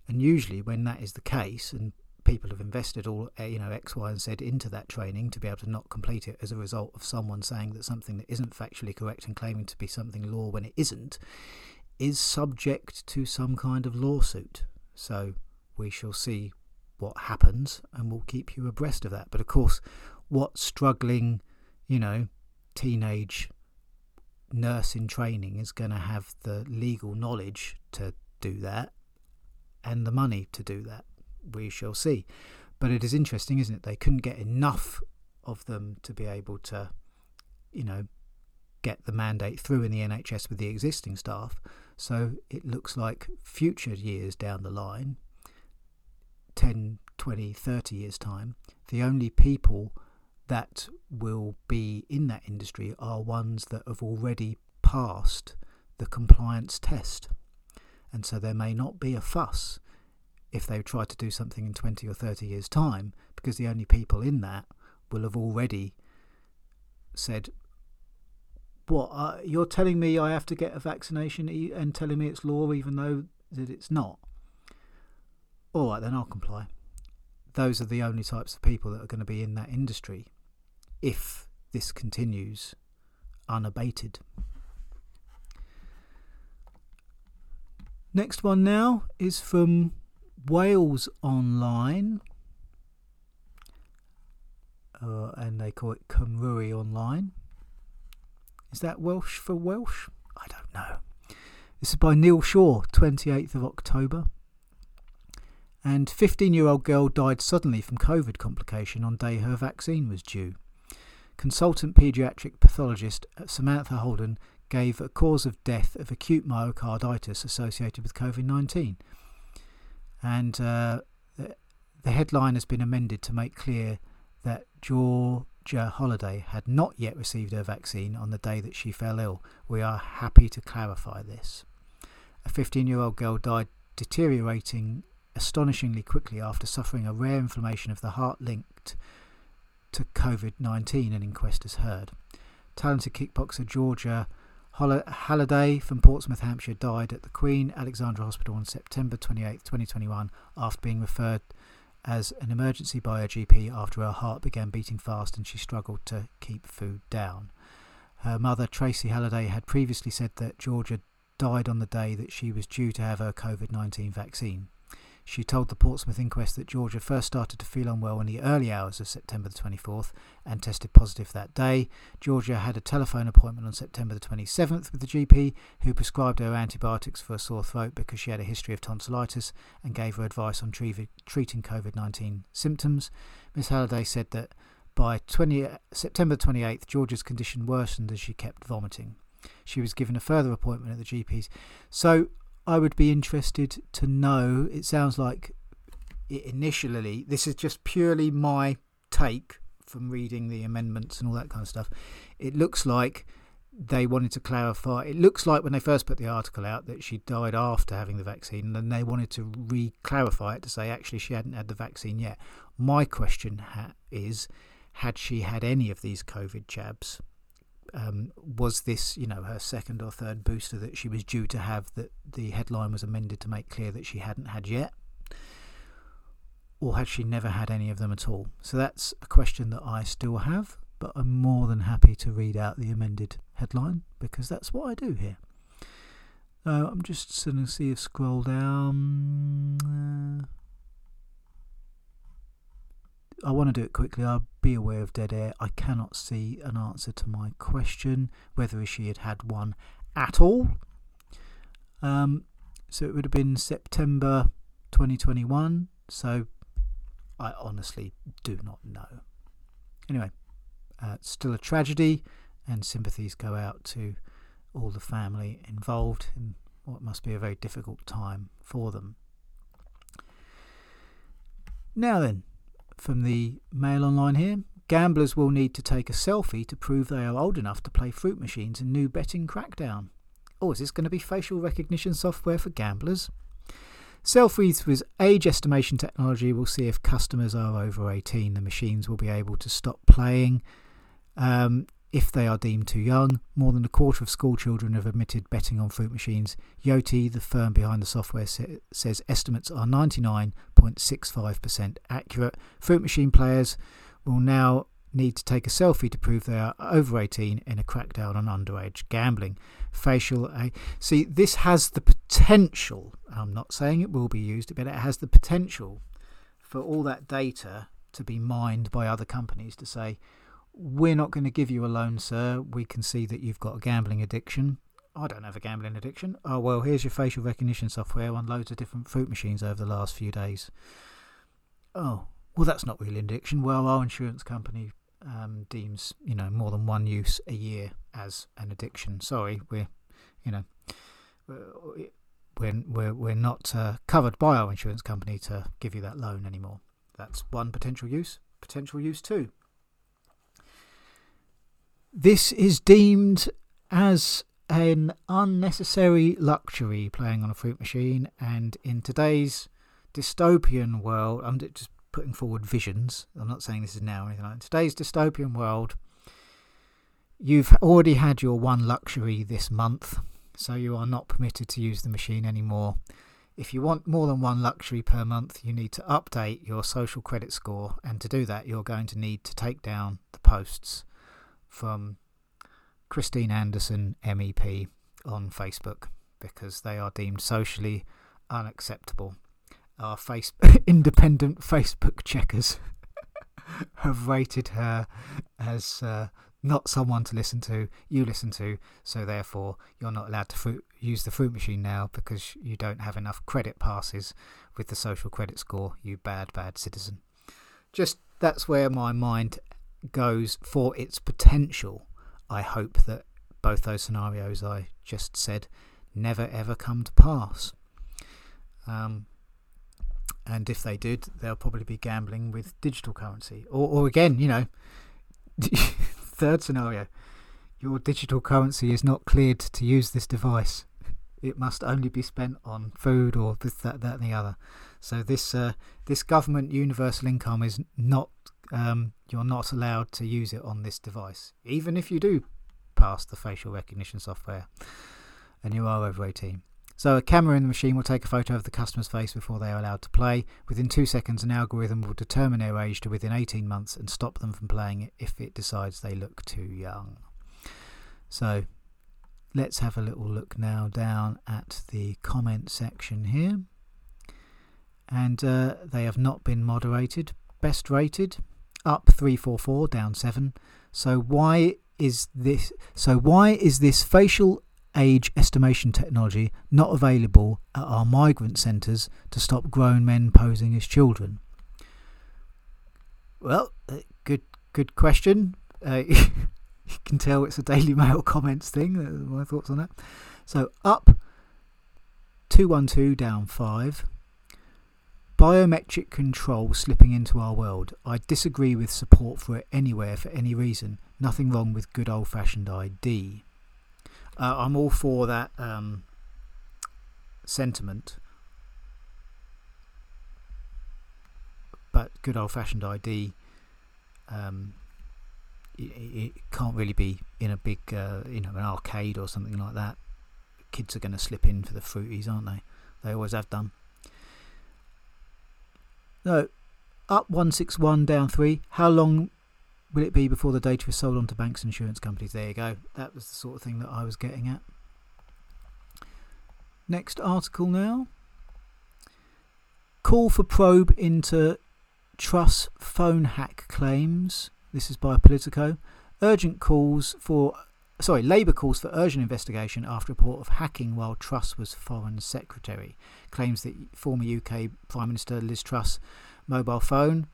And usually, when that is the case, and people have invested all eh, you know X, Y, and Z into that training to be able to not complete it as a result of someone saying that something that isn't factually correct and claiming to be something law when it isn't, is subject to some kind of lawsuit. So we shall see what happens, and we'll keep you abreast of that. But of course, what struggling, you know, teenage nurse in training is going to have the legal knowledge to do that and the money to do that. We shall see. But it is interesting, isn't it? They couldn't get enough of them to be able to, you know, get the mandate through in the NHS with the existing staff. So it looks like future years down the line, 10, 20, 30 years' time, the only people that will be in that industry are ones that have already passed the compliance test. And so there may not be a fuss if they try to do something in 20 or 30 years' time, because the only people in that will have already said, What, uh, you're telling me I have to get a vaccination and telling me it's law even though that it's not? All right, then I'll comply. Those are the only types of people that are going to be in that industry if this continues unabated. Next one now is from Wales Online, uh, and they call it Cymru Online. Is that Welsh for Welsh? I don't know. This is by Neil Shaw, 28th of October. And 15 year old girl died suddenly from COVID complication on day her vaccine was due. Consultant paediatric pathologist Samantha Holden gave a cause of death of acute myocarditis associated with COVID 19. And uh, the headline has been amended to make clear that Georgia Halliday had not yet received her vaccine on the day that she fell ill. We are happy to clarify this. A 15 year old girl died deteriorating astonishingly quickly after suffering a rare inflammation of the heart linked to COVID 19, an inquest has heard. Talented kickboxer Georgia Halliday from Portsmouth, Hampshire, died at the Queen Alexandra Hospital on September 28, 2021, after being referred as an emergency by her GP after her heart began beating fast and she struggled to keep food down. Her mother, Tracy Halliday, had previously said that Georgia died on the day that she was due to have her COVID 19 vaccine. She told the Portsmouth inquest that Georgia first started to feel unwell in the early hours of September the 24th and tested positive that day. Georgia had a telephone appointment on September the 27th with the GP, who prescribed her antibiotics for a sore throat because she had a history of tonsillitis and gave her advice on treating COVID 19 symptoms. Miss Halliday said that by 20, September 28th, Georgia's condition worsened as she kept vomiting. She was given a further appointment at the GP's. So I would be interested to know. It sounds like it initially, this is just purely my take from reading the amendments and all that kind of stuff. It looks like they wanted to clarify. It looks like when they first put the article out that she died after having the vaccine, and then they wanted to re clarify it to say actually she hadn't had the vaccine yet. My question ha- is had she had any of these COVID jabs? Um, was this, you know, her second or third booster that she was due to have that the headline was amended to make clear that she hadn't had yet? Or had she never had any of them at all? So that's a question that I still have, but I'm more than happy to read out the amended headline because that's what I do here. Uh, I'm just going to see if scroll down. Uh, I want to do it quickly. I'll be aware of dead air. I cannot see an answer to my question whether she had had one at all. Um, so it would have been September 2021. So I honestly do not know. Anyway, uh, still a tragedy, and sympathies go out to all the family involved in what must be a very difficult time for them. Now then, from the Mail Online here, gamblers will need to take a selfie to prove they are old enough to play fruit machines in new betting crackdown. Oh, is this going to be facial recognition software for gamblers? Selfreads with age estimation technology will see if customers are over 18. The machines will be able to stop playing um, if they are deemed too young. More than a quarter of school children have admitted betting on fruit machines. Yoti, the firm behind the software, sa- says estimates are 99.65% accurate. Fruit machine players will now need to take a selfie to prove they are over 18 in a crackdown on underage gambling. Facial. Uh, see, this has the potential, I'm not saying it will be used, but it has the potential for all that data to be mined by other companies to say, we're not going to give you a loan, sir. We can see that you've got a gambling addiction. I don't have a gambling addiction. Oh, well, here's your facial recognition software on loads of different fruit machines over the last few days. Oh, well, that's not really an addiction. Well, our insurance company um, deems you know more than one use a year as an addiction. Sorry, we're you know we're we're we're not uh, covered by our insurance company to give you that loan anymore. That's one potential use. Potential use two. This is deemed as an unnecessary luxury playing on a fruit machine, and in today's dystopian world, I'm just putting forward visions. I'm not saying this is now or anything like that. Today's dystopian world, you've already had your one luxury this month, so you are not permitted to use the machine anymore. If you want more than one luxury per month, you need to update your social credit score, and to do that, you're going to need to take down the posts from Christine Anderson, MEP, on Facebook because they are deemed socially unacceptable our face independent Facebook checkers have rated her as uh, not someone to listen to. You listen to, so therefore you're not allowed to fruit, use the fruit machine now because you don't have enough credit passes with the social credit score. You bad, bad citizen. Just that's where my mind goes for its potential. I hope that both those scenarios I just said never ever come to pass. Um, and if they did, they'll probably be gambling with digital currency. Or, or again, you know, third scenario, your digital currency is not cleared to use this device. It must only be spent on food or this, that, that, and the other. So this uh, this government universal income is not. Um, you're not allowed to use it on this device, even if you do pass the facial recognition software, and you are over 18. So a camera in the machine will take a photo of the customer's face before they are allowed to play. Within two seconds, an algorithm will determine their age to within 18 months and stop them from playing it if it decides they look too young. So let's have a little look now down at the comment section here. And uh, they have not been moderated. Best rated up 344, down 7. So why is this so why is this facial age estimation technology not available at our migrant centres to stop grown men posing as children? Well, uh, good good question. Uh, you can tell it's a Daily Mail comments thing. Uh, my thoughts on that. So up two one two down five. Biometric control slipping into our world. I disagree with support for it anywhere for any reason. Nothing wrong with good old fashioned ID. Uh, I'm all for that um, sentiment, but good old fashioned ID. Um, it, it, can't really be in a big, uh, you know, an arcade or something like that. Kids are going to slip in for the fruities, aren't they? They always have done. No, up 161, down 3. How long Will it be before the data is sold on to banks and insurance companies? There you go. That was the sort of thing that I was getting at. Next article now. Call for probe into Truss phone hack claims. This is by Politico. Urgent calls for sorry, Labour calls for urgent investigation after report of hacking while Truss was Foreign Secretary. Claims that former UK Prime Minister Liz Truss' mobile phone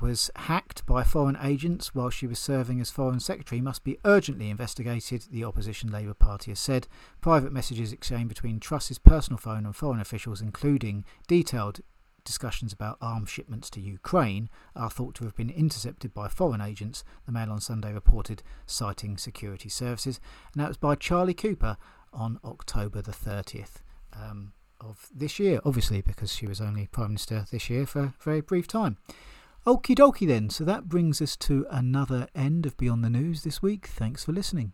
was hacked by foreign agents while she was serving as Foreign Secretary must be urgently investigated, the opposition Labour Party has said. Private messages exchanged between Truss's personal phone and foreign officials, including detailed discussions about arms shipments to Ukraine, are thought to have been intercepted by foreign agents, the Mail on Sunday reported, citing security services. And that was by Charlie Cooper on October the 30th. Um, of this year, obviously, because she was only Prime Minister this year for a very brief time. Okie dokie then, so that brings us to another end of Beyond the News this week. Thanks for listening.